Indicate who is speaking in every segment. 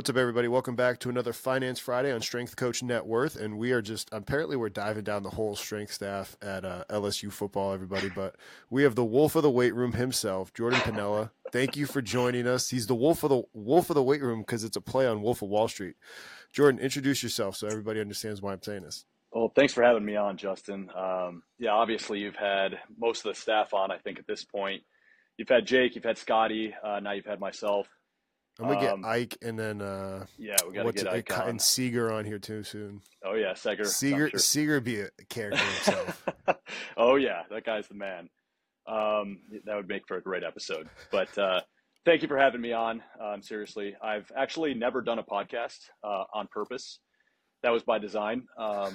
Speaker 1: What's up, everybody? Welcome back to another Finance Friday on Strength Coach Net Worth, and we are just apparently we're diving down the whole strength staff at uh, LSU football, everybody. But we have the wolf of the weight room himself, Jordan Pennella. Thank you for joining us. He's the wolf of the wolf of the weight room because it's a play on Wolf of Wall Street. Jordan, introduce yourself so everybody understands why I'm saying this.
Speaker 2: Well, thanks for having me on, Justin. Um, yeah, obviously you've had most of the staff on. I think at this point, you've had Jake, you've had Scotty, uh, now you've had myself.
Speaker 1: I'm gonna get um, Ike and then uh
Speaker 2: yeah, we gotta get Ike on.
Speaker 1: and Seeger on here too soon.
Speaker 2: Oh yeah, Seeger.
Speaker 1: Seeger, sure. Seger be a character himself.
Speaker 2: oh yeah, that guy's the man. Um, that would make for a great episode. But uh, thank you for having me on. Um, seriously, I've actually never done a podcast uh, on purpose. That was by design. Um,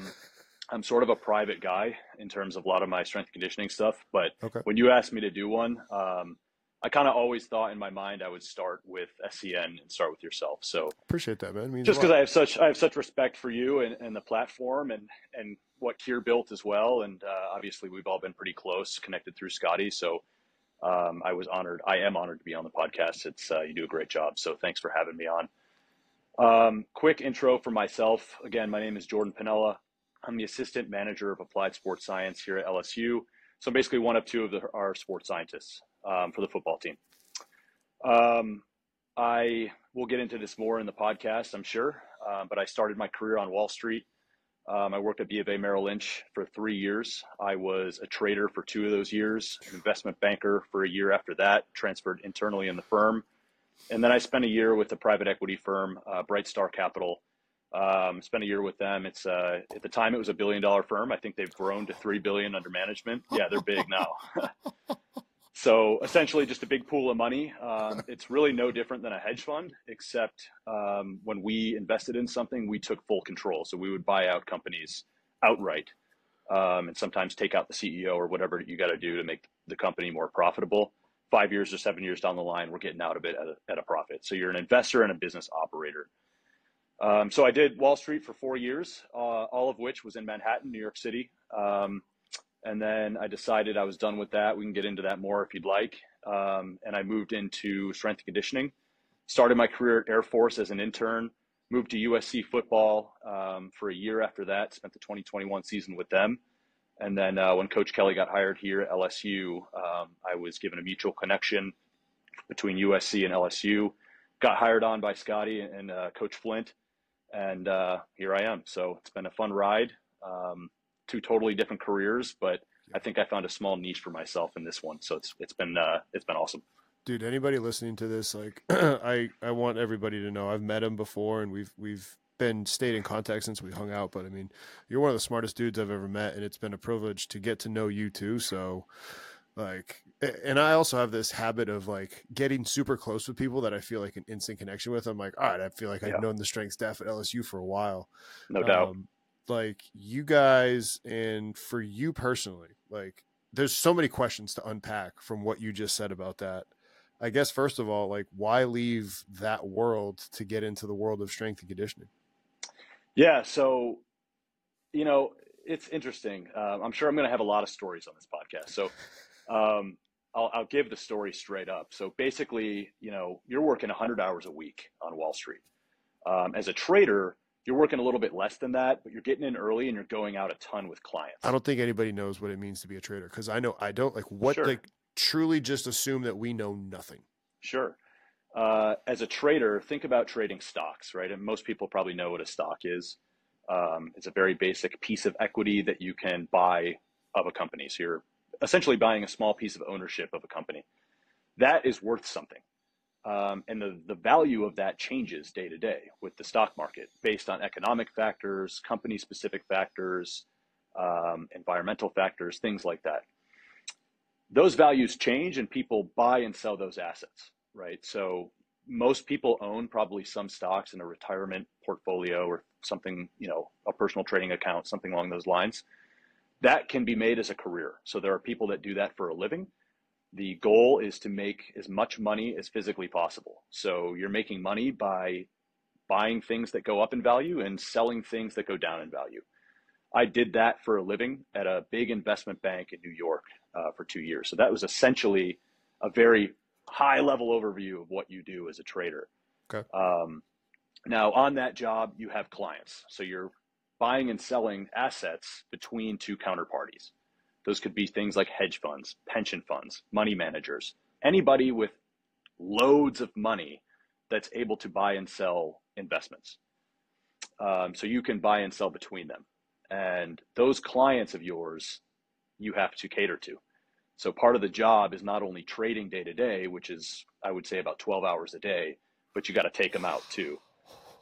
Speaker 2: I'm sort of a private guy in terms of a lot of my strength conditioning stuff. But okay. when you asked me to do one, um, I kind of always thought in my mind I would start with SCN and start with yourself. So
Speaker 1: appreciate that, man.
Speaker 2: Just because I have such I have such respect for you and, and the platform and and what Keir built as well. And uh, obviously we've all been pretty close, connected through Scotty. So um, I was honored. I am honored to be on the podcast. It's uh, you do a great job. So thanks for having me on. Um, quick intro for myself. Again, my name is Jordan Pennella. I'm the assistant manager of applied sports science here at LSU. So I'm basically one of two of the, our sports scientists um, for the football team. Um, I will get into this more in the podcast, I'm sure, uh, but I started my career on Wall Street. Um, I worked at B of A Merrill Lynch for three years. I was a trader for two of those years, an investment banker for a year after that, transferred internally in the firm. And then I spent a year with a private equity firm, uh, Bright Star Capital. Um, spent a year with them. It's uh, at the time it was a billion dollar firm. I think they've grown to three billion under management. Yeah, they're big now. So essentially, just a big pool of money. Um, it's really no different than a hedge fund, except um, when we invested in something, we took full control. So we would buy out companies outright, um, and sometimes take out the CEO or whatever you got to do to make the company more profitable. Five years or seven years down the line, we're getting out of it at a, at a profit. So you're an investor and a business operator. Um, so I did Wall Street for four years, uh, all of which was in Manhattan, New York City. And then I decided I was done with that. We can get into that more if you'd like. Um, and I moved into strength and conditioning. Started my career at Air Force as an intern. Moved to USC football um, for a year after that. Spent the 2021 season with them. And then uh, when Coach Kelly got hired here at LSU, um, I was given a mutual connection between USC and LSU. Got hired on by Scotty and uh, Coach Flint, and uh, here I am. So it's been a fun ride. Um, two totally different careers, but I think I found a small niche for myself in this one. So it's it's been uh, it's been awesome.
Speaker 1: Dude, anybody listening to this, like I I want everybody to know I've met him before and we've we've been stayed in contact since we hung out. But I mean, you're one of the smartest dudes I've ever met, and it's been a privilege to get to know you too. So like and I also have this habit of like getting super close with people that I feel like an instant connection with. I'm like, all right, I feel like I've known the strength staff at LSU for a while.
Speaker 2: No doubt. Um,
Speaker 1: like you guys and for you personally, like there's so many questions to unpack from what you just said about that. I guess first of all, like why leave that world to get into the world of strength and conditioning?
Speaker 2: Yeah, so you know it's interesting. Uh, I'm sure I'm going to have a lot of stories on this podcast, so um, I'll, I'll give the story straight up. So basically, you know, you're working 100 hours a week on Wall Street. Um, as a trader, you're working a little bit less than that, but you're getting in early and you're going out a ton with clients.
Speaker 1: I don't think anybody knows what it means to be a trader because I know I don't like what sure. like truly just assume that we know nothing.
Speaker 2: Sure. Uh, as a trader, think about trading stocks, right? And most people probably know what a stock is. Um, it's a very basic piece of equity that you can buy of a company. So you're essentially buying a small piece of ownership of a company. That is worth something. Um, and the, the value of that changes day to day with the stock market based on economic factors, company specific factors, um, environmental factors, things like that. Those values change and people buy and sell those assets, right? So most people own probably some stocks in a retirement portfolio or something, you know, a personal trading account, something along those lines. That can be made as a career. So there are people that do that for a living the goal is to make as much money as physically possible. So you're making money by buying things that go up in value and selling things that go down in value. I did that for a living at a big investment bank in New York uh, for two years. So that was essentially a very high level overview of what you do as a trader.
Speaker 1: Okay.
Speaker 2: Um, Now, on that job, you have clients. So you're buying and selling assets between two counterparties. Those could be things like hedge funds, pension funds, money managers, anybody with loads of money that's able to buy and sell investments. Um, so you can buy and sell between them. And those clients of yours, you have to cater to. So part of the job is not only trading day to day, which is, I would say, about 12 hours a day, but you got to take them out too.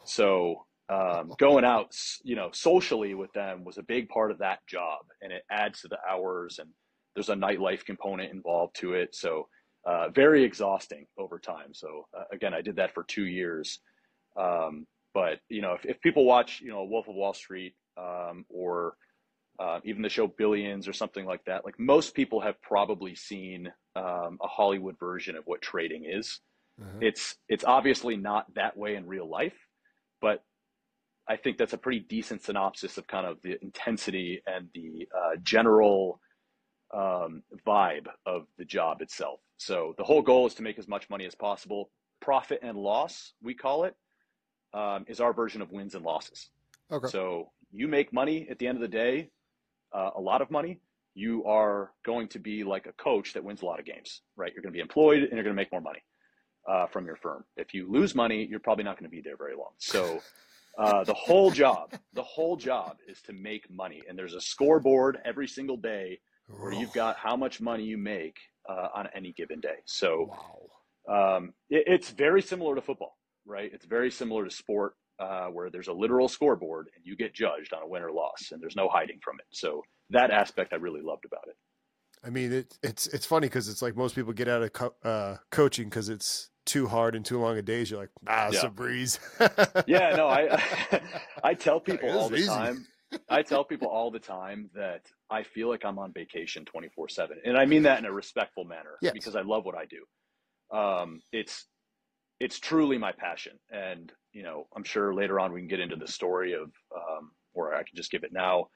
Speaker 2: So um, going out, you know, socially with them was a big part of that job, and it adds to the hours. And there's a nightlife component involved to it, so uh, very exhausting over time. So uh, again, I did that for two years. Um, but you know, if, if people watch, you know, Wolf of Wall Street um, or uh, even the show Billions or something like that, like most people have probably seen um, a Hollywood version of what trading is. Uh-huh. It's it's obviously not that way in real life, but I think that's a pretty decent synopsis of kind of the intensity and the uh, general um, vibe of the job itself. So the whole goal is to make as much money as possible. Profit and loss, we call it, um, is our version of wins and losses. Okay. So you make money at the end of the day, uh, a lot of money. You are going to be like a coach that wins a lot of games, right? You're going to be employed and you're going to make more money uh, from your firm. If you lose money, you're probably not going to be there very long. So uh, the whole job, the whole job is to make money, and there's a scoreboard every single day where you've got how much money you make uh, on any given day. So wow. um, it, it's very similar to football, right? It's very similar to sport uh, where there's a literal scoreboard and you get judged on a win or loss, and there's no hiding from it. So that aspect I really loved about it.
Speaker 1: I mean, it, it's it's funny because it's like most people get out of co- uh, coaching because it's too hard and too long a days, you're like, ah, it's yeah. a breeze.
Speaker 2: yeah, no, I I tell people all the easy. time. I tell people all the time that I feel like I'm on vacation 24 seven, and I mean that in a respectful manner yes. because I love what I do. Um, it's it's truly my passion, and you know, I'm sure later on we can get into the story of, um, or I can just give it now,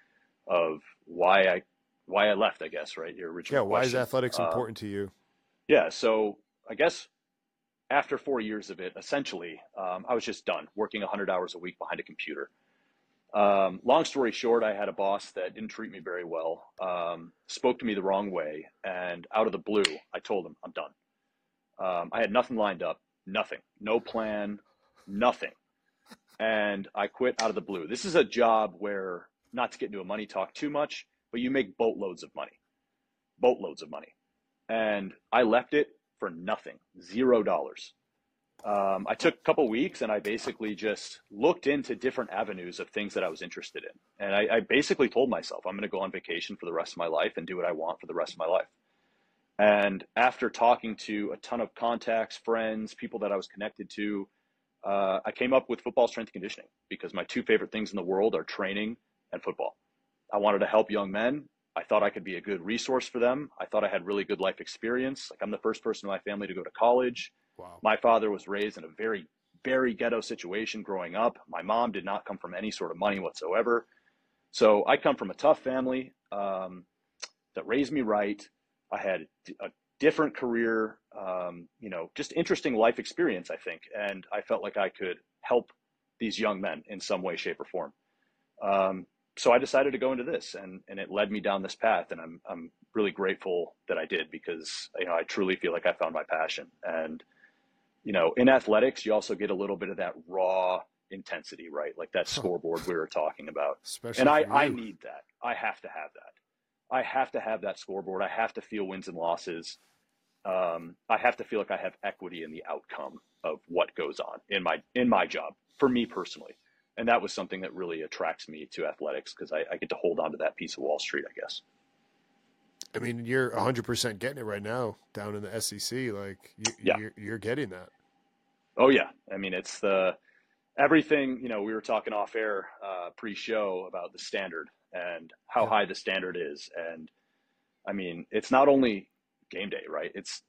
Speaker 2: of why I why I left. I guess right your original.
Speaker 1: Yeah, why question. is athletics uh, important to you?
Speaker 2: Yeah, so I guess after four years of it, essentially, um, I was just done working 100 hours a week behind a computer. Um, long story short, I had a boss that didn't treat me very well, um, spoke to me the wrong way, and out of the blue, I told him, I'm done. Um, I had nothing lined up, nothing, no plan, nothing. And I quit out of the blue. This is a job where, not to get into a money talk too much, but you make boatloads of money, boatloads of money. And I left it for nothing, zero dollars. Um, I took a couple weeks and I basically just looked into different avenues of things that I was interested in. And I, I basically told myself, I'm going to go on vacation for the rest of my life and do what I want for the rest of my life. And after talking to a ton of contacts, friends, people that I was connected to, uh, I came up with football strength conditioning because my two favorite things in the world are training and football. I wanted to help young men I thought I could be a good resource for them. I thought I had really good life experience. Like I'm the first person in my family to go to college. Wow. My father was raised in a very, very ghetto situation growing up. My mom did not come from any sort of money whatsoever. So I come from a tough family um, that raised me right. I had a different career, um, you know, just interesting life experience, I think. And I felt like I could help these young men in some way, shape, or form. Um, so I decided to go into this and, and it led me down this path. And I'm, I'm really grateful that I did because, you know, I truly feel like I found my passion. And, you know, in athletics, you also get a little bit of that raw intensity, right? Like that scoreboard we were talking about. Especially and I, I need that. I have to have that. I have to have that scoreboard. I have to feel wins and losses. Um, I have to feel like I have equity in the outcome of what goes on in my in my job for me personally and that was something that really attracts me to athletics because I, I, get to hold on to that piece of Wall Street, I guess.
Speaker 1: I mean, you're 100% getting it right now down in the SEC. Like, you, yeah. you're, you're getting that.
Speaker 2: Oh, yeah. I mean, it's the everything, you know, we were talking off air uh, pre show about the standard and how yeah. high the standard is. And I mean, it's not only game day, right? It's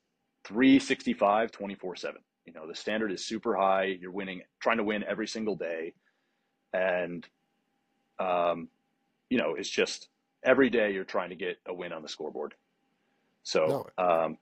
Speaker 2: 365, 24 7. You know, the standard is super high. You're winning, trying to win every single day and um, you know it's just every day you're trying to get a win on the scoreboard. So. No. Um,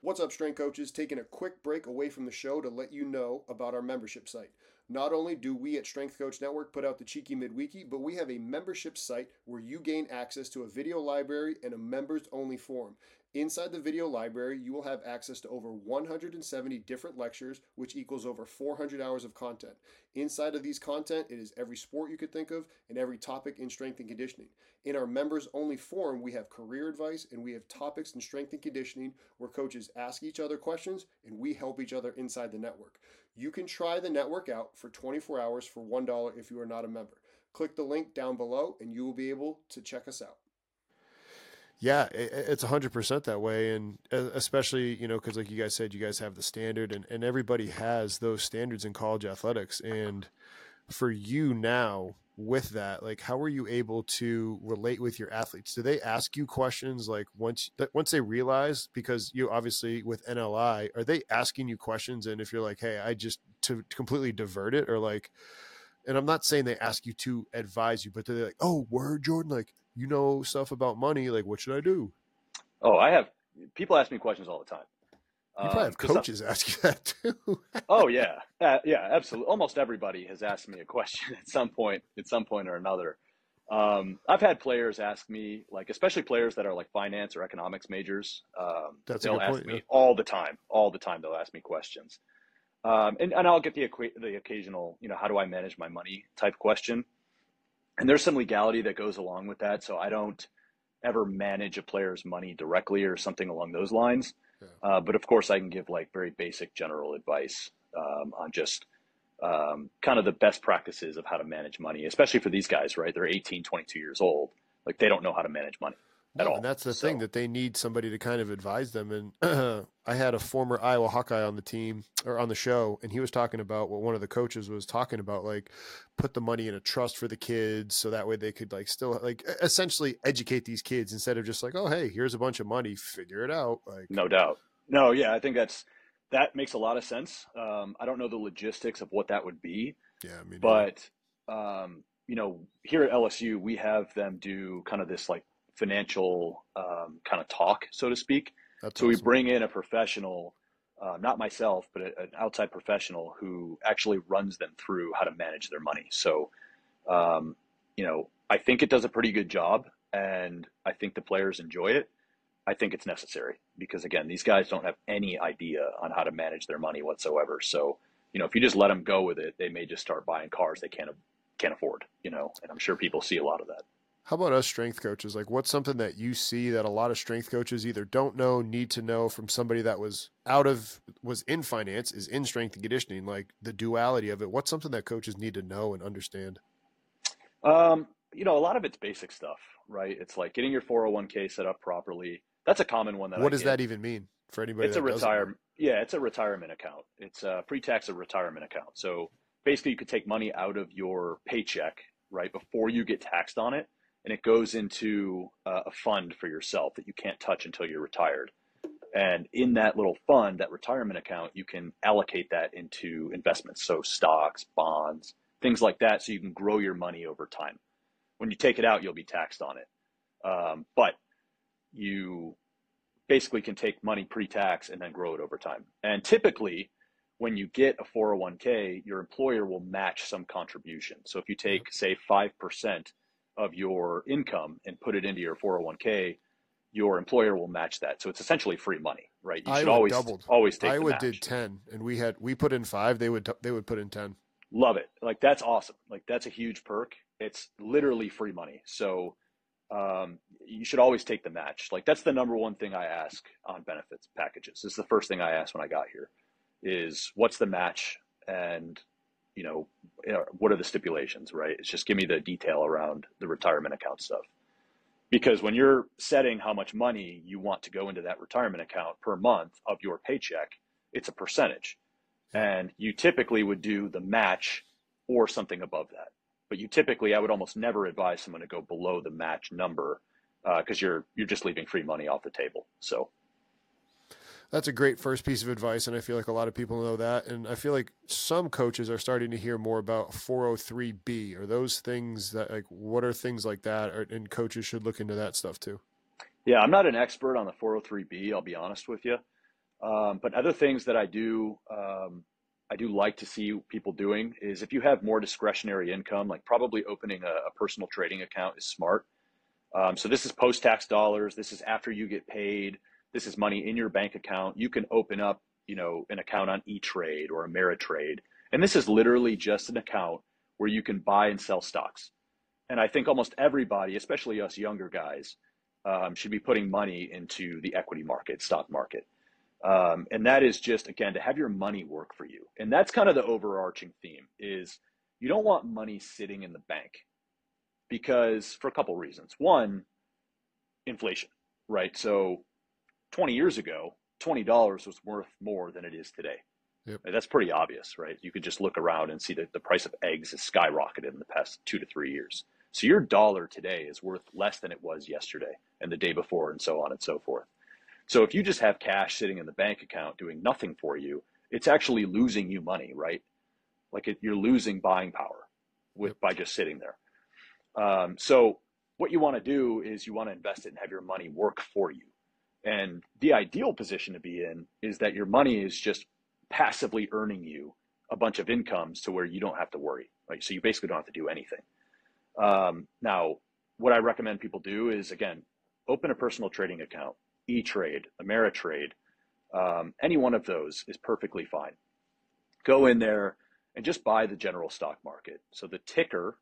Speaker 3: What's up, strength coaches? Taking a quick break away from the show to let you know about our membership site.
Speaker 1: Not only do we at Strength Coach Network put out the Cheeky Midweeky, but we have a membership site where you gain access to a video library and a members only forum. Inside the video library, you will have access to over 170 different lectures, which equals over 400 hours of content. Inside of these content, it is every sport you could think of and every topic in strength and conditioning. In our members only forum, we have career advice and we have topics in strength and conditioning where coaches ask each other questions and we help each other inside the network. You can try the network out for 24 hours for $1 if you are not a member. Click the link down below and you will be able to check us out. Yeah, it's hundred percent that way, and uh, especially you know because like you guys said, you guys have the standard, and and everybody has those standards in college athletics. And for you now with that, like how are you able to relate with your athletes? Do they ask you questions like once once they realize because you obviously with NIL are they asking you questions? And if you're like, hey, I just to completely divert it, or like, and I'm not saying they ask you to advise you, but they're like, oh, word, Jordan, like you know stuff about money. Like, what should I do?
Speaker 2: Oh, I have people ask me questions all the time.
Speaker 1: You probably have um, coaches ask you that too.
Speaker 2: oh yeah, uh, yeah, absolutely. Almost everybody has asked me a question at some point, at some point or another. Um, I've had players ask me, like especially players that are like finance or economics majors. Um, That's they'll ask point, me yeah. all the time, all the time. They'll ask me questions, um, and and I'll get the the occasional, you know, how do I manage my money type question and there's some legality that goes along with that. So I don't ever manage a player's money directly or something along those lines. Yeah. Uh, but of course, I can give like very basic general advice um, on just um, kind of the best practices of how to manage money, especially for these guys, right? They're 18, 22 years old. Like they don't know how to manage money at all.
Speaker 1: And that's the so. thing that they need somebody to kind of advise them. And I had a former Iowa Hawkeye on the team or on the show, and he was talking about what one of the coaches was talking about, like put the money in a trust for the kids, so that way they could like still like essentially educate these kids instead of just like, oh hey, here's a bunch of money, figure it out. Like
Speaker 2: no doubt, no, yeah, I think that's that makes a lot of sense. Um, I don't know the logistics of what that would be.
Speaker 1: Yeah, I mean,
Speaker 2: but um, you know, here at LSU, we have them do kind of this like financial um, kind of talk, so to speak. That's so awesome. we bring in a professional, uh, not myself, but a, an outside professional who actually runs them through how to manage their money. So, um, you know, I think it does a pretty good job, and I think the players enjoy it. I think it's necessary because again, these guys don't have any idea on how to manage their money whatsoever. So, you know, if you just let them go with it, they may just start buying cars they can't can't afford. You know, and I'm sure people see a lot of that.
Speaker 1: How about us strength coaches? Like, what's something that you see that a lot of strength coaches either don't know, need to know from somebody that was out of, was in finance, is in strength and conditioning, like the duality of it? What's something that coaches need to know and understand?
Speaker 2: Um, you know, a lot of it's basic stuff, right? It's like getting your 401k set up properly. That's a common one that
Speaker 1: What I does get. that even mean for anybody?
Speaker 2: It's a retirement. Yeah, it's a retirement account. It's a pre-tax a retirement account. So basically you could take money out of your paycheck, right, before you get taxed on it and it goes into uh, a fund for yourself that you can't touch until you're retired. And in that little fund, that retirement account, you can allocate that into investments. So stocks, bonds, things like that. So you can grow your money over time. When you take it out, you'll be taxed on it. Um, but you basically can take money pre-tax and then grow it over time. And typically, when you get a 401k, your employer will match some contribution. So if you take, say, 5% of your income and put it into your 401k, your employer will match that. So it's essentially free money, right?
Speaker 1: You should always doubled. always take. Iowa did ten, and we had we put in five. They would they would put in ten.
Speaker 2: Love it. Like that's awesome. Like that's a huge perk. It's literally free money. So um, you should always take the match. Like that's the number one thing I ask on benefits packages. This is the first thing I asked when I got here. Is what's the match and you know, what are the stipulations, right? It's just give me the detail around the retirement account stuff. Because when you're setting how much money you want to go into that retirement account per month of your paycheck, it's a percentage. And you typically would do the match or something above that. But you typically, I would almost never advise someone to go below the match number because uh, you're you're just leaving free money off the table. So
Speaker 1: that's a great first piece of advice, and I feel like a lot of people know that. And I feel like some coaches are starting to hear more about 403b. or those things that like what are things like that? Or, and coaches should look into that stuff too.
Speaker 2: Yeah, I'm not an expert on the 403b. I'll be honest with you, um, but other things that I do, um, I do like to see people doing is if you have more discretionary income, like probably opening a, a personal trading account is smart. Um, so this is post tax dollars. This is after you get paid. This is money in your bank account. You can open up, you know, an account on E Trade or Ameritrade, and this is literally just an account where you can buy and sell stocks. And I think almost everybody, especially us younger guys, um, should be putting money into the equity market, stock market. Um, and that is just again to have your money work for you. And that's kind of the overarching theme is you don't want money sitting in the bank because for a couple reasons. One, inflation, right? So 20 years ago, $20 was worth more than it is today. Yep. That's pretty obvious, right? You could just look around and see that the price of eggs has skyrocketed in the past two to three years. So your dollar today is worth less than it was yesterday and the day before, and so on and so forth. So if you just have cash sitting in the bank account doing nothing for you, it's actually losing you money, right? Like it, you're losing buying power with yep. by just sitting there. Um, so what you want to do is you want to invest it and have your money work for you. And the ideal position to be in is that your money is just passively earning you a bunch of incomes to where you don't have to worry, right? So you basically don't have to do anything. Um, now, what I recommend people do is again, open a personal trading account, E Trade, Ameritrade, um, any one of those is perfectly fine. Go in there and just buy the general stock market. So the ticker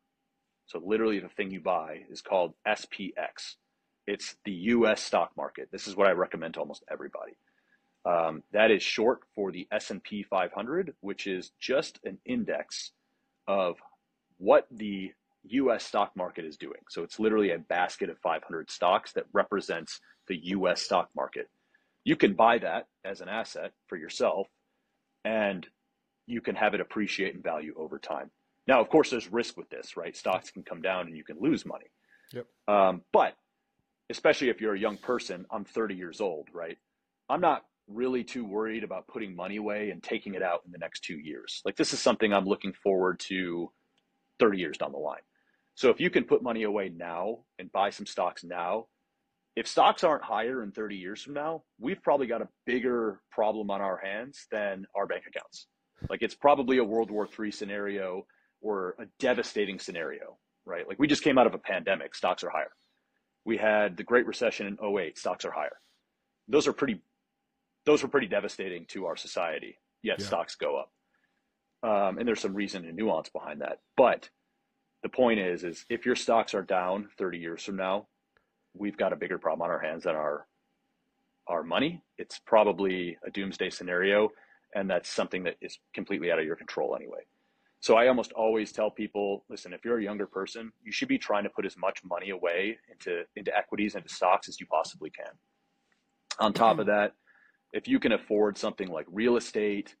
Speaker 2: so literally the thing you buy is called SPX. It's the U.S. stock market. This is what I recommend to almost everybody. Um, that is short for the S&P 500, which is just an index of what the U.S. stock market is doing. So it's literally a basket of 500 stocks that represents the U.S. stock market. You can buy that as an asset for yourself, and you can have it appreciate in value over time. Now, of course, there's risk with this, right? Stocks can come down and you can lose money.
Speaker 1: Yep.
Speaker 2: Um, but especially if you're a young person, I'm 30 years old, right? I'm not really too worried about putting money away and taking it out in the next two years. Like this is something I'm looking forward to 30 years down the line. So if you can put money away now and buy some stocks now, if stocks aren't higher in 30 years from now, we've probably got a bigger problem on our hands than our bank accounts. Like it's probably a World War III scenario or a devastating scenario, right? Like we just came out of a pandemic, stocks are higher. We had the Great Recession in 08, stocks are higher. Those are pretty those were pretty devastating to our society. Yet yeah. stocks go up. Um, and there's some reason and nuance behind that. But the point is, is if your stocks are down 30 years from now, we've got a bigger problem on our hands than our our money. It's probably a doomsday scenario, and that's something that is completely out of your control anyway. So I almost always tell people, listen, if you're a younger person, you should be trying to put as much money away into into equities into stocks as you possibly can. On top mm-hmm. of that, if you can afford something like real estate,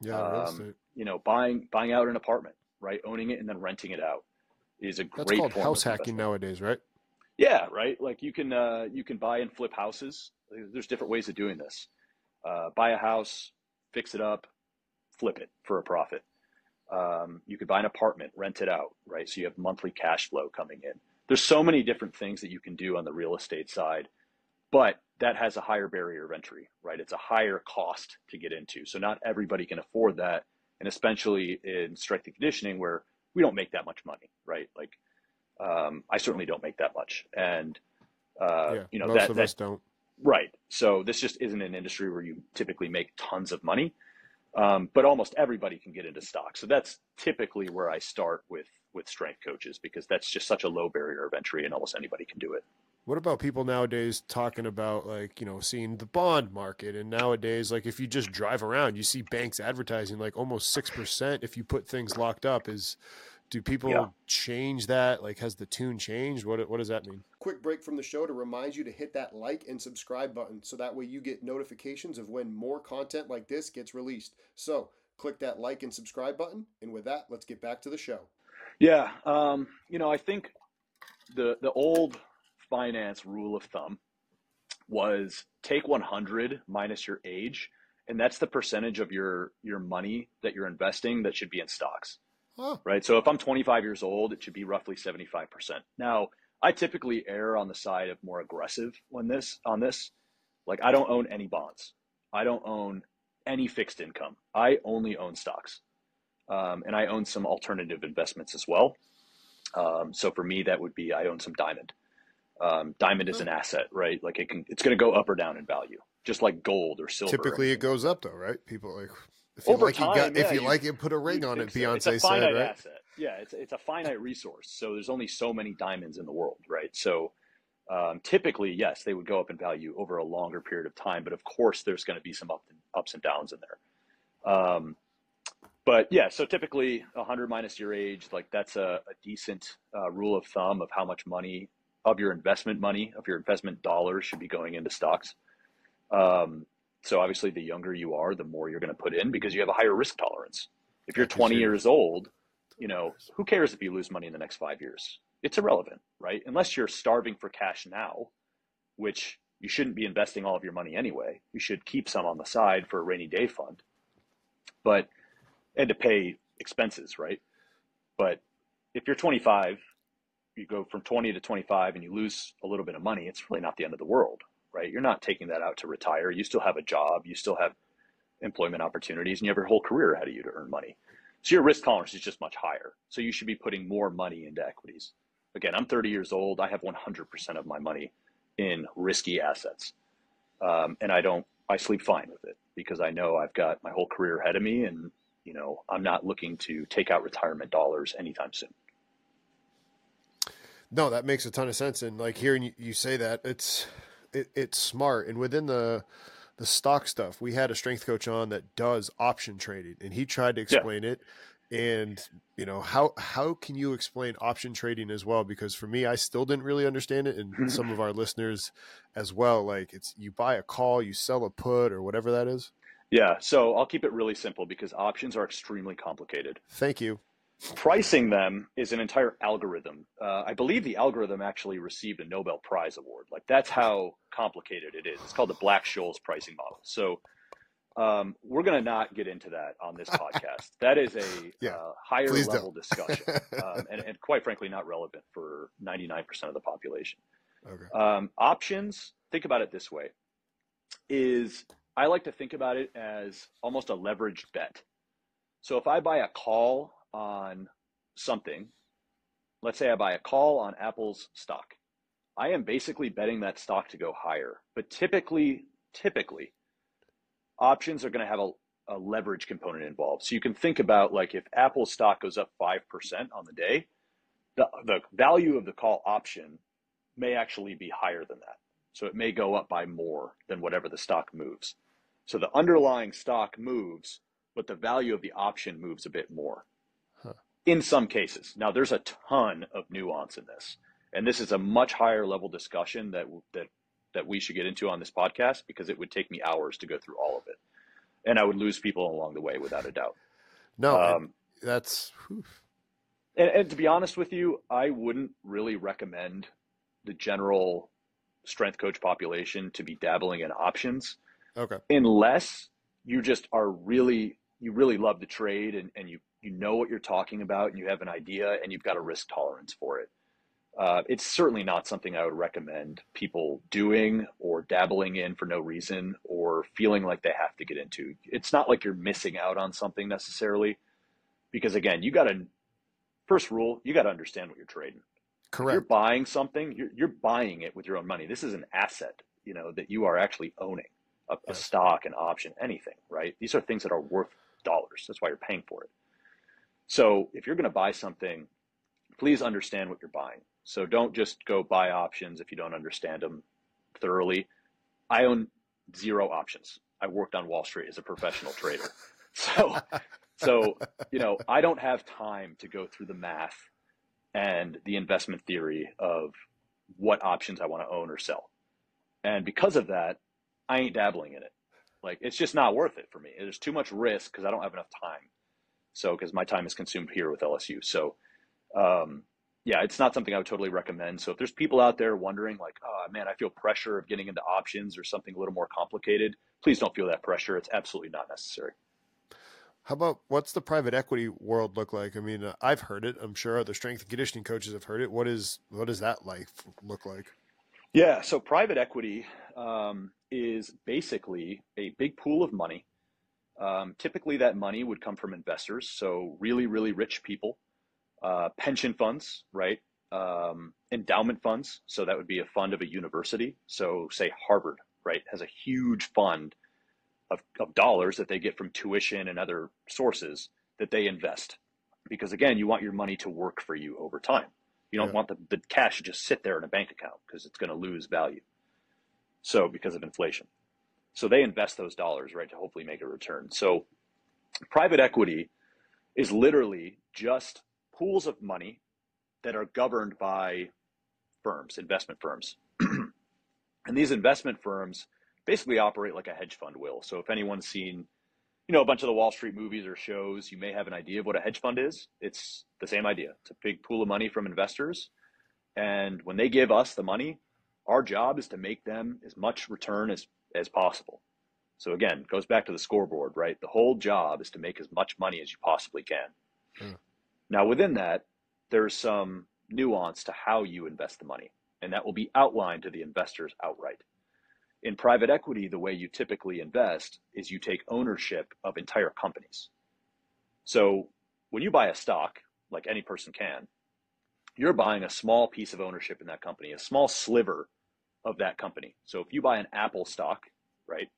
Speaker 1: yeah, um, real estate.
Speaker 2: you know, buying buying out an apartment, right, owning it and then renting it out is a
Speaker 1: That's
Speaker 2: great
Speaker 1: called house hacking nowadays, right?
Speaker 2: Yeah, right. Like you can uh, you can buy and flip houses. There's different ways of doing this. Uh, buy a house, fix it up, flip it for a profit. Um, you could buy an apartment, rent it out, right? So you have monthly cash flow coming in. There's so many different things that you can do on the real estate side, but that has a higher barrier of entry, right? It's a higher cost to get into. So not everybody can afford that. And especially in strength and conditioning where we don't make that much money, right? Like, um, I certainly don't make that much. And, uh, yeah, you know,
Speaker 1: most
Speaker 2: that,
Speaker 1: of
Speaker 2: that,
Speaker 1: us don't.
Speaker 2: Right. So this just isn't an industry where you typically make tons of money. Um, but almost everybody can get into stock. So that's typically where I start with with strength coaches because that's just such a low barrier of entry and almost anybody can do it.
Speaker 1: What about people nowadays talking about like, you know, seeing the bond market and nowadays like if you just drive around, you see banks advertising like almost 6% if you put things locked up is do people yeah. change that? Like, has the tune changed? What what does that mean?
Speaker 3: Quick break from the show to remind you to hit that like and subscribe button so that way you get notifications of when more content like this gets released. So click that like and subscribe button, and with that, let's get back to the show.
Speaker 2: Yeah, um, you know, I think the the old finance rule of thumb was take 100 minus your age, and that's the percentage of your your money that you're investing that should be in stocks. Huh. Right. So if I'm 25 years old, it should be roughly 75%. Now, I typically err on the side of more aggressive on this on this. Like I don't own any bonds. I don't own any fixed income. I only own stocks, um, and I own some alternative investments as well. Um, so for me, that would be I own some diamond. Um, diamond is an asset, right? Like it can, it's going to go up or down in value, just like gold or silver.
Speaker 1: Typically, it goes up though, right? People like if you
Speaker 2: Over
Speaker 1: like
Speaker 2: time,
Speaker 1: it, got,
Speaker 2: yeah,
Speaker 1: if you
Speaker 2: you-
Speaker 1: like it, put a ring on it.
Speaker 2: so. It's a
Speaker 1: Beyonce
Speaker 2: finite
Speaker 1: said, right?
Speaker 2: asset. Yeah, it's it's a finite resource. So there's only so many diamonds in the world, right? So um, typically, yes, they would go up in value over a longer period of time, but of course, there's going to be some up and, ups and downs in there. Um, but yeah, so typically 100 minus your age, like that's a, a decent uh, rule of thumb of how much money of your investment money, of your investment dollars should be going into stocks. Um, so obviously, the younger you are, the more you're going to put in because you have a higher risk tolerance. If you're 20 years old, you know, who cares if you lose money in the next five years? It's irrelevant, right? Unless you're starving for cash now, which you shouldn't be investing all of your money anyway. You should keep some on the side for a rainy day fund, but and to pay expenses, right? But if you're 25, you go from 20 to 25 and you lose a little bit of money, it's really not the end of the world, right? You're not taking that out to retire. You still have a job, you still have employment opportunities, and you have your whole career ahead of you to earn money. So your risk tolerance is just much higher. So you should be putting more money into equities. Again, I'm 30 years old. I have 100% of my money in risky assets. Um, and I don't, I sleep fine with it because I know I've got my whole career ahead of me and, you know, I'm not looking to take out retirement dollars anytime soon.
Speaker 1: No, that makes a ton of sense. And like hearing you, you say that, it's it, it's smart. And within the the stock stuff, we had a strength coach on that does option trading, and he tried to explain it. And you know how how can you explain option trading as well? Because for me, I still didn't really understand it, and mm-hmm. some of our listeners as well. Like it's you buy a call, you sell a put, or whatever that is.
Speaker 2: Yeah. So I'll keep it really simple because options are extremely complicated.
Speaker 1: Thank you.
Speaker 2: Pricing them is an entire algorithm. Uh, I believe the algorithm actually received a Nobel Prize award. Like that's how complicated it is. It's called the Black-Scholes pricing model. So um, we're going to not get into that on this podcast. That is a
Speaker 1: Yeah,
Speaker 2: uh, higher level
Speaker 1: don't.
Speaker 2: discussion, um, and, and quite frankly, not relevant for 99% of the population.
Speaker 1: Okay.
Speaker 2: Um, options, think about it this way, is I like to think about it as almost a leveraged bet. So if I buy a call on something, let's say I buy a call on Apple's stock, I am basically betting that stock to go higher. But typically, typically, options are going to have a, a leverage component involved. So you can think about like if Apple's stock goes up 5% on the day, the, the value of the call option may actually be higher than that. So it may go up by more than whatever the stock moves. So the underlying stock moves, but the value of the option moves a bit more. In some cases. Now there's a ton of nuance in this. And this is a much higher level discussion that that that we should get into on this podcast because it would take me hours to go through all of it. And I would lose people along the way without a doubt.
Speaker 1: No,
Speaker 2: Um,
Speaker 1: that's
Speaker 2: and, and to be honest with you, I wouldn't really recommend the general strength coach population to be dabbling in options
Speaker 1: okay.
Speaker 2: unless you just are really you really love the trade and, and you you know what you're talking about and you have an idea and you've got a risk tolerance for it. Uh, it's certainly not something I would recommend people doing or dabbling in for no reason or feeling like they have to get into. It's not like you're missing out on something necessarily, because again, you got to first rule you got to understand what you're trading. If you're buying something, you're, you're buying it with your own money. This is an asset, you know, that you are actually owning a, a stock, an option, anything, right? These are things that are worth dollars. That's why you're paying for it. So if you're going to buy something, please understand what you're buying. So don't just go buy options if you don't understand them thoroughly. I own zero options. I worked on Wall Street as a professional trader. So, so, you know, I don't have time to go through the math and the investment theory of what options I want to own or sell. And because of that, I ain't dabbling in it. Like it's just not worth it for me. There's too much risk because I don't have enough time. So because my time is consumed here with LSU. So um, yeah, it's not something I would totally recommend. So if there's people out there wondering like, oh man, I feel pressure of getting into options or something a little more complicated, please don't feel that pressure. It's absolutely not necessary.
Speaker 1: How about what's the private equity world look like? I mean, uh, I've heard it. I'm sure other strength and conditioning coaches have heard it. What is what does that like look like?
Speaker 2: Yeah, so private equity um, is basically a big pool of money Um, typically, that money would come from investors, so really, really rich people, uh, pension funds, right? Um, endowment funds. So that would be a fund of a university. So, say Harvard, right, has a huge fund of, of dollars that they get from tuition and other sources that they invest. Because again, you want your money to work for you over time. You don't yeah. want the, the cash to just sit there in a bank account because it's going to lose value. So, because of inflation. So they invest those dollars, right, to hopefully make a return. So private equity is literally just pools of money that are governed by firms, investment firms. and these investment firms basically operate like a hedge fund will. So if anyone's seen, you know, a bunch of the Wall Street movies or shows, you may have an idea of what a hedge fund is. It's the same idea. It's a big pool of money from investors. And when they give us the money, our job is to make them as much return as as possible. So again, goes back to the scoreboard, right? The whole job is to make as much money as you possibly can. Mm. Now, within that, there's some nuance to how you invest the money, and that will be outlined to the investors outright. In private equity, the way you typically invest is you take ownership of entire companies. So when you buy a stock, like any person can, you're buying a small piece of ownership in that company, a small sliver of that company. So if you buy an Apple stock, right,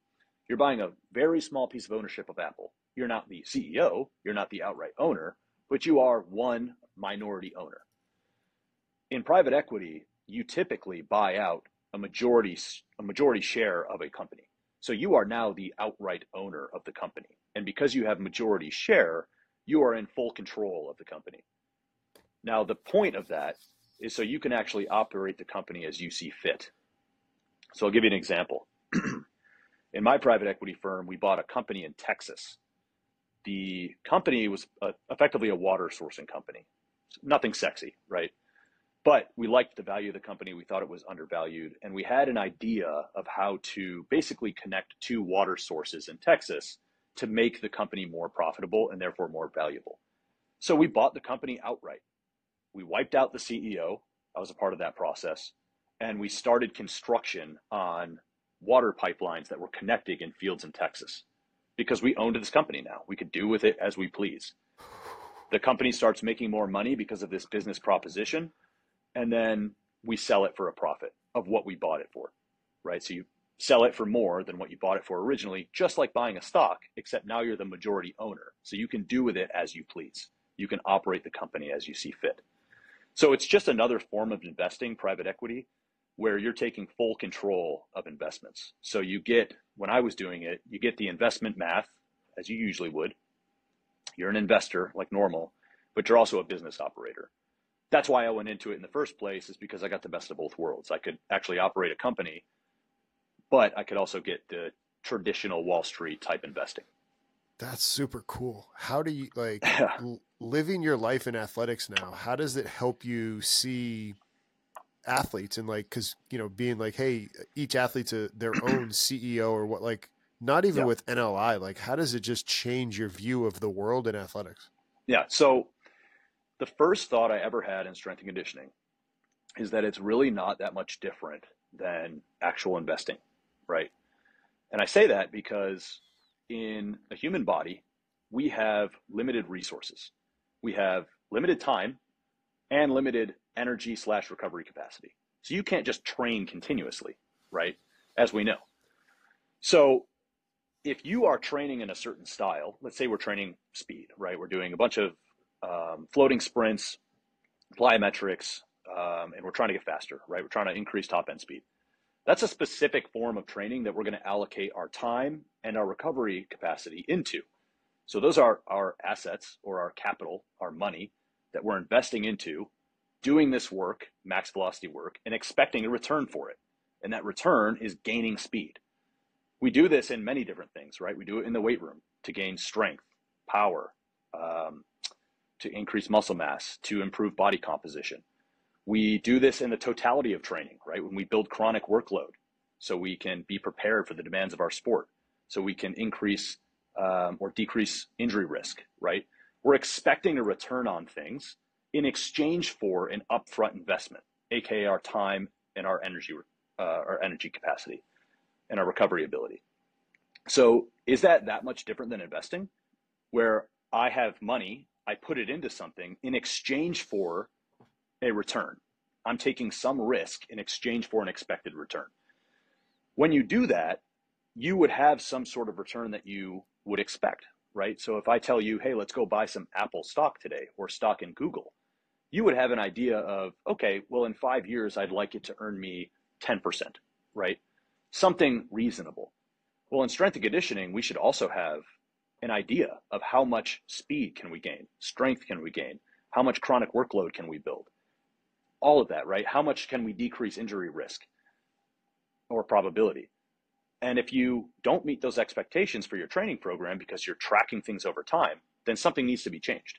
Speaker 2: you're buying a very small piece of ownership of Apple. You're not the CEO, you're not the outright owner, but you are one minority owner. In private equity, you typically buy out a majority a majority share of a company. So you are now the outright owner of the company. And because you have majority share, you are in full control of the company. Now, the point of that is so you can actually operate the company as you see fit. So I'll give you an example. in my private equity firm, we bought a company in Texas. The company was a, effectively a water sourcing company. Nothing sexy, right? But we liked the value of the company. We thought it was undervalued. And we had an idea of how to basically connect two water sources in Texas to make the company more profitable and therefore more valuable. So we bought the company outright. We wiped out the CEO. I was a part of that process and we started construction on water pipelines that were connecting in fields in Texas because we owned this company now. We could do with it as we please. The company starts making more money because of this business proposition, and then we sell it for a profit of what we bought it for, right? So you sell it for more than what you bought it for originally, just like buying a stock, except now you're the majority owner. So you can do with it as you please. You can operate the company as you see fit. So it's just another form of investing, private equity, where you're taking full control of investments. So you get, when I was doing it, you get the investment math as you usually would. You're an investor like normal, but you're also a business operator. That's why I went into it in the first place, is because I got the best of both worlds. I could actually operate a company, but I could also get the traditional Wall Street type investing.
Speaker 1: That's super cool. How do you like living your life in athletics now? How does it help you see athletes and like because you know being like hey each athlete's a, their own ceo or what like not even yeah. with NIL like how does it just change your view of the world in athletics?
Speaker 2: Yeah so the first thought i ever had in strength and conditioning is that it's really not that much different than actual investing right? And i say that because in a human body we have limited resources. We have limited time and limited energy slash recovery capacity. So you can't just train continuously, right? As we know. So if you are training in a certain style, let's say we're training speed, right? We're doing a bunch of um, floating sprints, plyometrics, um, and we're trying to get faster, right? We're trying to increase top end speed. That's a specific form of training that we're going to allocate our time and our recovery capacity into. So those are our assets or our capital, our money that we're investing into doing this work, max velocity work, and expecting a return for it. And that return is gaining speed. We do this in many different things, right? We do it in the weight room to gain strength, power, um, to increase muscle mass, to improve body composition. We do this in the totality of training, right? When we build chronic workload, so we can be prepared for the demands of our sport, so we can increase um, or decrease injury risk, right? We're expecting a return on things in exchange for an upfront investment, aka our time and our energy, uh, our energy capacity, and our recovery ability. So Is that that much different than investing where I have money, I put it into something in exchange for a return? I'm taking some risk in exchange for an expected return. When you do that, you would have some sort of return that you would expect, right? So if I tell you, hey, let's go buy some Apple stock today or stock in Google, you would have an idea of, okay, well, in five years, I'd like it to earn me 10%, right? Something reasonable. Well, in strength and conditioning, we should also have an idea of how much speed can we gain, strength can we gain, how much chronic workload can we build, all of that, right? How much can we decrease injury risk or probability? And if you don't meet those expectations for your training program because you're tracking things over time, then something needs to be changed,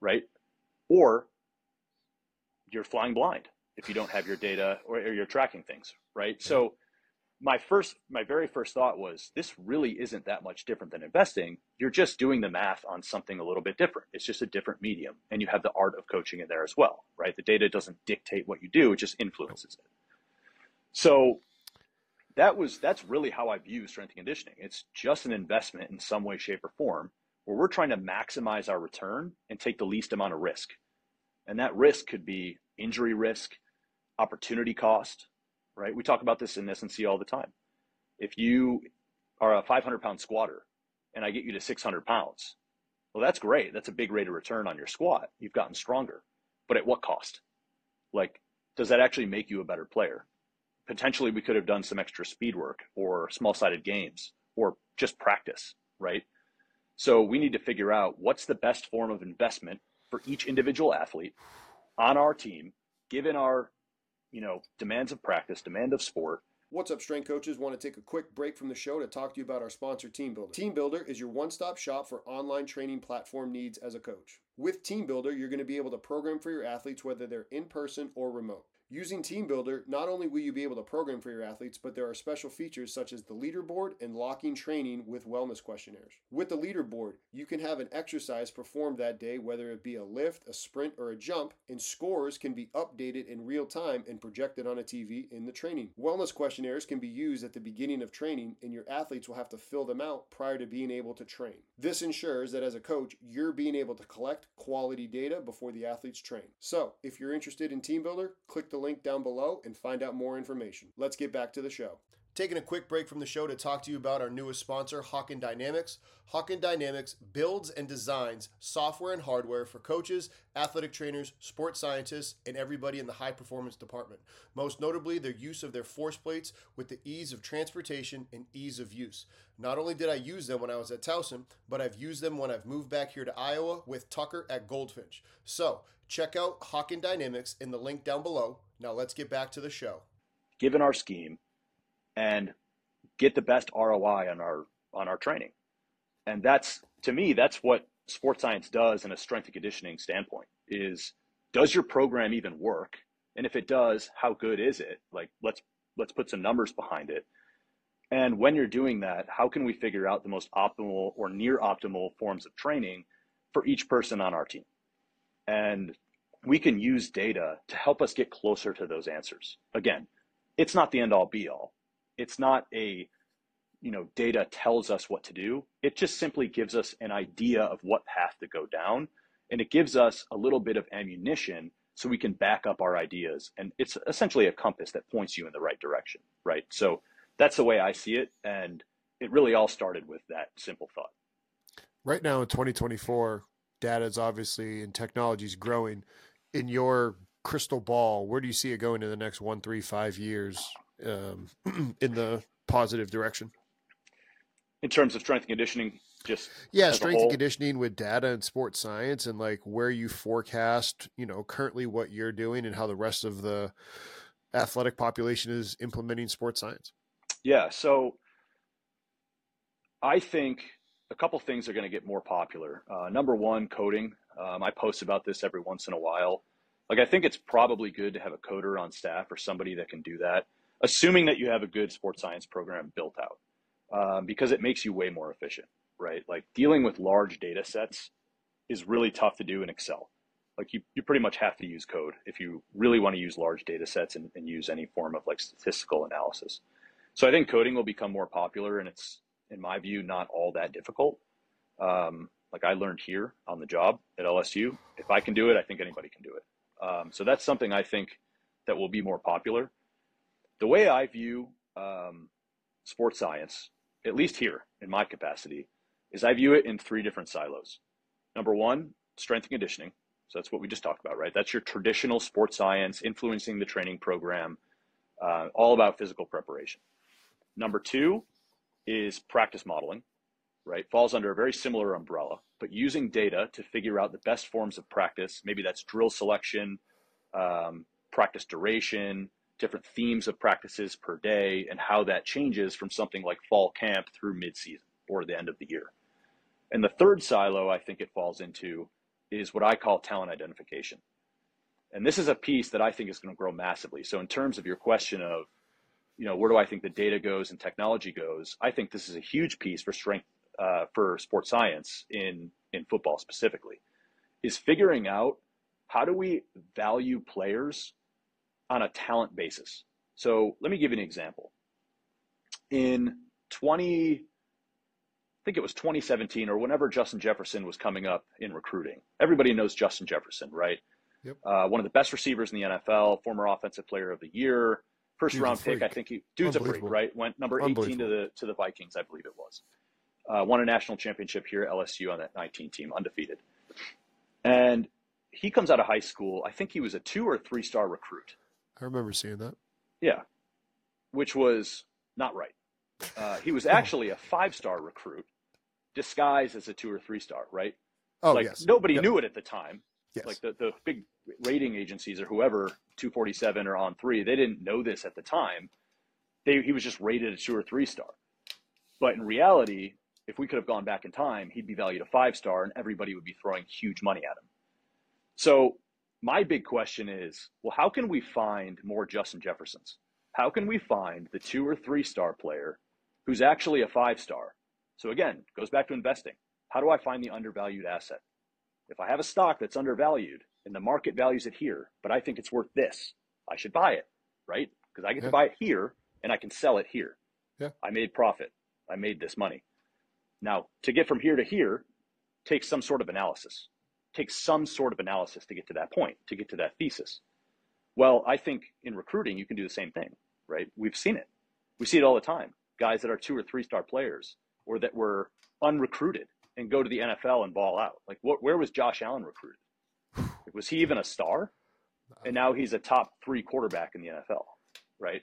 Speaker 2: right? Or you're flying blind if you don't have your data or, or you're tracking things, right? So my first my very first thought was this really isn't that much different than investing. You're just doing the math on something a little bit different. It's just a different medium and you have the art of coaching in there as well right? The data doesn't dictate what you do it just influences it. So that was that's really how i view strength and conditioning. It's just an investment in some way shape or form where we're trying to maximize our return and take the least amount of risk and that risk could be injury risk opportunity cost right? We talk about this in S&C all the time. If you are a 500 pound squatter and I get you to 600 pounds, well, that's great. That's a big rate of return on your squat. You've gotten stronger, but at what cost? Like, does that actually make you a better player? Potentially, we could have done some extra speed work or small sided games or just practice, right? So we need to figure out what's the best form of investment for each individual athlete on our team, given our you know, demands of practice, demand of sport.
Speaker 1: What's up, strength coaches? Want to take a quick break from the show to talk to you about our sponsor, TeamBuildr. Team Builder is your one stop shop for online training platform needs as a coach. With TeamBuildr, you're going to be able to program for your athletes whether they're in person or remote. Using TeamBuildr, not only will you be able to program for your athletes, but there are special features such as the leaderboard and locking training with wellness questionnaires. With the leaderboard, you can have an exercise performed that day, whether it be a lift, a sprint, or a jump, and scores can be updated in real time and projected on a TV in the training. Wellness questionnaires can be used at the beginning of training, and your athletes will have to fill them out prior to being able to train. This ensures that as a coach, you're being able to collect quality data before the athletes train. So, if you're interested in TeamBuildr, click the link down below and find out more information. Let's get back to the show. Taking a quick break from the show to talk to you about our newest sponsor, Hawkin Dynamics. Hawkin Dynamics builds and designs software and hardware for coaches, athletic trainers, sports scientists, and everybody in the high performance department. Most notably, their use of their force plates with the ease of transportation and ease of use. Not only did I use them when I was at Towson, but I've used them when I've moved back here to Iowa with Tucker at Goldfinch. So check out Hawkin Dynamics in the link down below. Now let's get back to the show.
Speaker 2: Given our scheme, and get the best ROI on our on our training. And that's to me, that's what sports science does in a strength and conditioning standpoint is does your program even work? And if it does, how good is it? Like let's let's put some numbers behind it. And when you're doing that, how can we figure out the most optimal or near optimal forms of training for each person on our team? And we can use data to help us get closer to those answers. Again, it's not the end all be all it's not a you know data tells us what to do. It just simply gives us an idea of what path to go down and it gives us a little bit of ammunition so we can back up our ideas. And it's essentially a compass that points you in the right direction right? So that's the way i see it and it really all started with that simple thought.
Speaker 4: Right now in 2024 data is obviously and technology is growing. In your crystal ball where do you see it going in the next one three five years um, in the positive direction.
Speaker 2: In terms of strength and conditioning, just
Speaker 4: yeah, strength and conditioning with data and sports science, and like where you forecast, you know, currently what you're doing and how the rest of the athletic population is implementing sports science.
Speaker 2: Yeah, so I think a couple things are going to get more popular. Uh, number one, coding. Um, I post about this every once in a while. Like, I think it's probably good to have a coder on staff or somebody that can do that assuming that you have a good sports science program built out, um, because it makes you way more efficient, right? Like dealing with large data sets is really tough to do in Excel. Like you, you pretty much have to use code if you really want to use large data sets and, and use any form of like statistical analysis. So I think coding will become more popular and it's in my view, not all that difficult. Um, like I learned here on the job at LSU. If I can do it, I think anybody can do it. Um, so that's something I think that will be more popular. The way I view um, sports science, at least here in my capacity, is I view it in three different silos. Number one, strength and conditioning. So that's what we just talked about, right? That's your traditional sports science, influencing the training program, uh, all about physical preparation. Number two is practice modeling, right? Falls under a very similar umbrella, but using data to figure out the best forms of practice. Maybe that's drill selection, um, practice duration, different themes of practices per day, and how that changes from something like fall camp through midseason or the end of the year. And the third silo I think it falls into is what I call talent identification. And this is a piece that I think is going to grow massively. So in terms of your question of, you know, where do I think the data goes and technology goes? I think this is a huge piece for strength uh, for sports science in in football specifically, is figuring out how do we value players on a talent basis. So let me give you an example. In 20, I think it was 2017 or whenever Justin Jefferson was coming up in recruiting. Everybody knows Justin Jefferson, right?
Speaker 1: Yep.
Speaker 2: Uh, one of the best receivers in the NFL, former offensive player of the year, first
Speaker 1: Dude's
Speaker 2: round pick. I think he dude's a freak, right? Went number 18 to the to the Vikings, I believe it was. Uh, won a national championship here at LSU on that 19 team, undefeated. And he comes out of high school. I think he was a two or three star recruit.
Speaker 1: I remember seeing that.
Speaker 2: Yeah, which was not right. Uh, he was actually a five star recruit disguised as a two or three star, right?
Speaker 1: Oh
Speaker 2: like
Speaker 1: yes.
Speaker 2: nobody
Speaker 1: Yep.
Speaker 2: knew it at the time.
Speaker 1: Yes.
Speaker 2: Like the, the big rating agencies or whoever, 247 or On3, they didn't know this at the time. They, he was just rated a two or three star. But in reality, if we could have gone back in time, he'd be valued a five star and everybody would be throwing huge money at him. So my big question is, well, how can we find more Justin Jeffersons? How can we find the two or three star player who's actually a five star? So again, goes back to investing. How do I find the undervalued asset? If I have a stock that's undervalued and the market values it here, but I think it's worth this, I should buy it, right? Because I get
Speaker 1: Yeah.
Speaker 2: to buy it here and I can sell it here.
Speaker 1: Yeah.
Speaker 2: I made profit. I made this money. Now, to get from here to here takes some sort of analysis, takes some sort of analysis to get to that point, to get to that thesis. Well, I think in recruiting, you can do the same thing, right? We've seen it. We see it all the time. Guys that are two or three star players or that were unrecruited and go to the NFL and ball out. Like, what, where was Josh Allen recruited? Was he even a star? And now he's a top three quarterback in the NFL, right?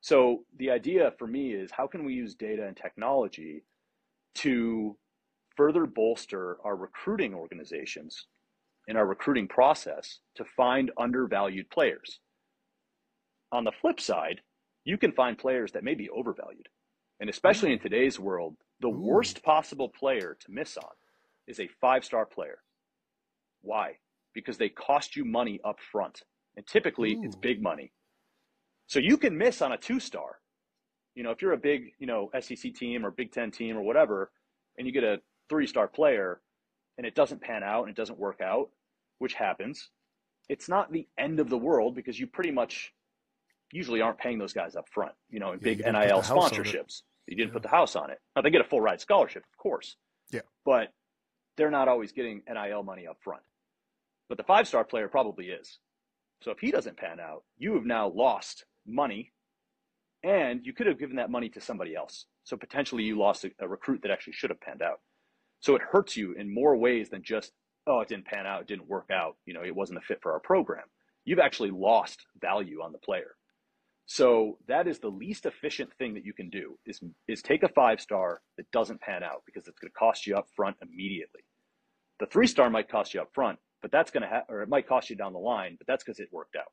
Speaker 2: So the idea for me is how can we use data and technology to further bolster our recruiting organizations and our recruiting process to find undervalued players? On the flip side, you can find players that may be overvalued. And especially in today's world, the
Speaker 1: Ooh.
Speaker 2: worst possible player to miss on is a five star player. Why? Because they cost you money up front. And typically it's big money. So you can miss on a two star. You know, if you're a big, you know, SEC team or Big Ten team or whatever, and you get a three star player and it doesn't pan out and it doesn't work out, which happens, it's not the end of the world because you pretty much usually aren't paying those guys up front, you know, in
Speaker 1: Yeah,
Speaker 2: big
Speaker 1: you didn't put
Speaker 2: NIL
Speaker 1: the house on it.
Speaker 2: sponsorships. You didn't
Speaker 1: Yeah.
Speaker 2: put the house on it. Now they get a full ride scholarship, of course.
Speaker 1: Yeah.
Speaker 2: But they're not always getting NIL money up front. But the five star player probably is. So if he doesn't pan out, you have now lost money and you could have given that money to somebody else. So potentially you lost a, a recruit that actually should have panned out. So it hurts you in more ways than just, oh, it didn't pan out, it didn't work out, you know, it wasn't a fit for our program. You've actually lost value on the player. So that is the least efficient thing that you can do is, is take a five star that doesn't pan out because it's going to cost you up front immediately. The three star might cost you up front, but that's going to have, or it might cost you down the line, but that's because it worked out.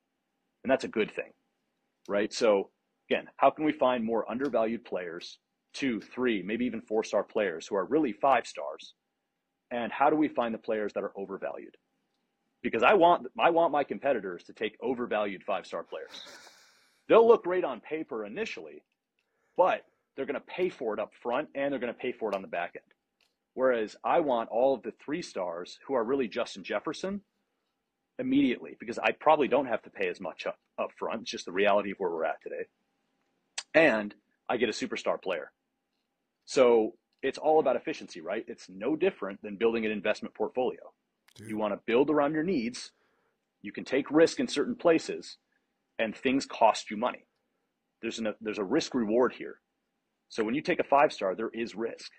Speaker 2: And that's a good thing, right? So again, how can we find more undervalued players, two, three, maybe even four star players who are really five stars? And how do we find the players that are overvalued? Because I want, I want my competitors to take overvalued five star players. They'll look great on paper initially, but they're going to pay for it up front and they're going to pay for it on the back end. Whereas I want all of the three stars who are really Justin Jefferson immediately because I probably don't have to pay as much up, up front. It's just the reality of where we're at today. And I get a superstar player. So it's all about efficiency, right? It's no different than building an investment portfolio. Dude. You want to build around your needs. You can take risk in certain places, and things cost you money. There's a there's a risk reward here. So when you take a five star, there is risk.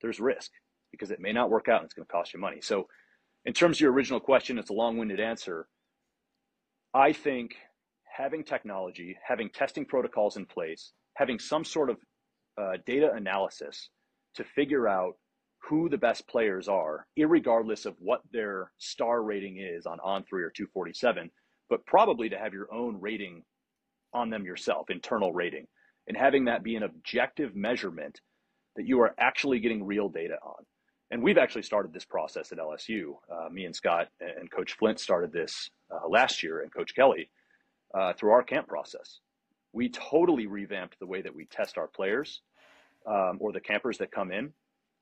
Speaker 2: There's risk because it may not work out and it's going to cost you money. So, in terms of your original question, it's a long winded answer. I think having technology, having testing protocols in place, having some sort of uh, data analysis to figure out who the best players are, regardless of what their star rating is on On3 or 247, but probably to have your own rating on them yourself, internal rating, and having that be an objective measurement that you are actually getting real data on. And we've actually started this process at LSU. Uh, me and Scott and Coach Flint started this uh, last year, and Coach Kelly uh, through our camp process. We totally revamped the way that we test our players um, or the campers that come in.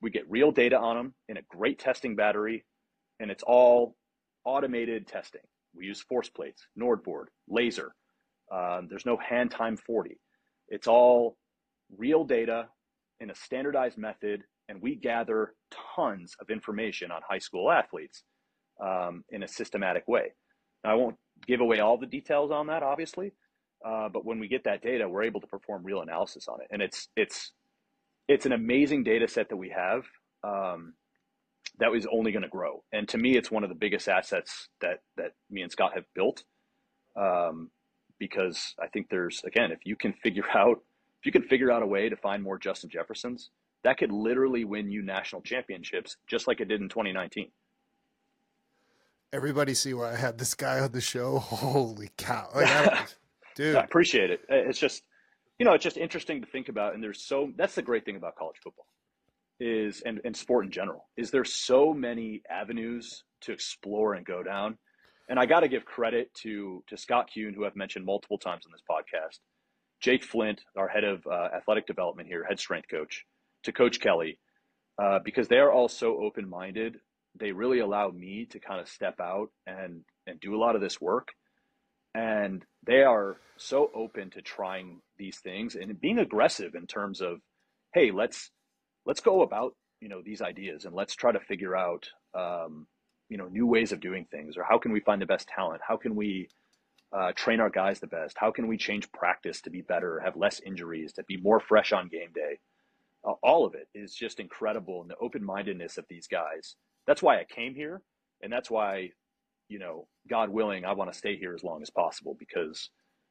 Speaker 2: We get real data on them in a great testing battery, and it's all automated testing. We use force plates, NordBord, laser. Um, there's no hand time 40. It's all real data in a standardized method, and we gather tons of information on high school athletes um, in a systematic way. Now, I won't give away all the details on that, obviously, uh, but when we get that data, we're able to perform real analysis on it, and it's it's it's an amazing data set that we have um, that is only going to grow. And to me, it's one of the biggest assets that that me and Scott have built. Um, because I think there's again, if you can figure out if you can figure out a way to find more Justin Jeffersons, that could literally win you national championships, just like it did in 2019.
Speaker 1: Everybody see why I had this guy on the show? Holy cow! Like,
Speaker 2: dude, I appreciate it. It's just you know, it's just interesting to think about. And there's so that's the great thing about college football is and, and sport in general is there's so many avenues to explore and go down. And I got to give credit to to Scott Kuhn, who I've mentioned multiple times on this podcast, Jake Flint, our head of uh, athletic development here, head strength coach, to Coach Kelly, uh, because they are all so open minded. They really allow me to kind of step out and and do a lot of this work and they are so open to trying these things and being aggressive in terms of hey let's let's go about you know these ideas and let's try to figure out um, you know new ways of doing things or how can we find the best talent? How can we uh, train our guys the best? How can we change practice to be better have less injuries to be more fresh on game day? Uh, all of it is just incredible and the open-mindedness of these guys. That's why i came here and that's why you know, God willing, I want to stay here as long as possible because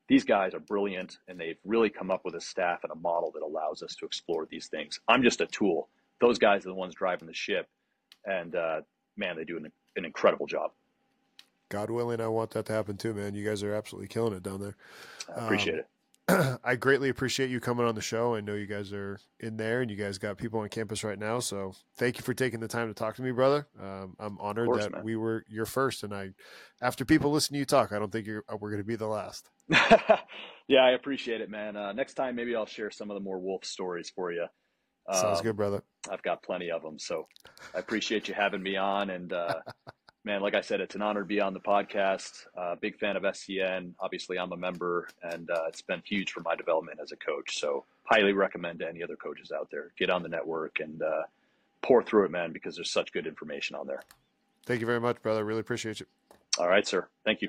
Speaker 2: these guys are brilliant and they've really come up with a staff and a model that allows us to explore these things. I'm just a tool. Those guys are the ones driving the ship, and uh, man, they do an, an incredible job.
Speaker 1: God willing, I want that to happen too, man. You guys are absolutely killing it down there.
Speaker 2: I appreciate um, it.
Speaker 1: I greatly appreciate you coming on the show. I know you guys are in there and you guys got people on campus right now. So thank you for taking the time to talk to me, brother. Um, I'm honored course, that man. we were your first. And I, after people listen to you talk, I don't think you're, uh, we're going to be the last.
Speaker 2: yeah, I appreciate it, man. Uh, next time, maybe I'll share some of the more wolf stories for you.
Speaker 1: Sounds um, good, brother.
Speaker 2: I've got plenty of them. So I appreciate you having me on. And, uh, man, like I said, it's an honor to be on the podcast. Uh, big fan of SCN. Obviously, I'm a member, and uh, it's been huge for my development as a coach. So, highly recommend to any other coaches out there get on the network and uh, pour through it, man, because there's such good information on there.
Speaker 1: Thank you very much, brother. Really appreciate you.
Speaker 2: All right, sir. Thank you.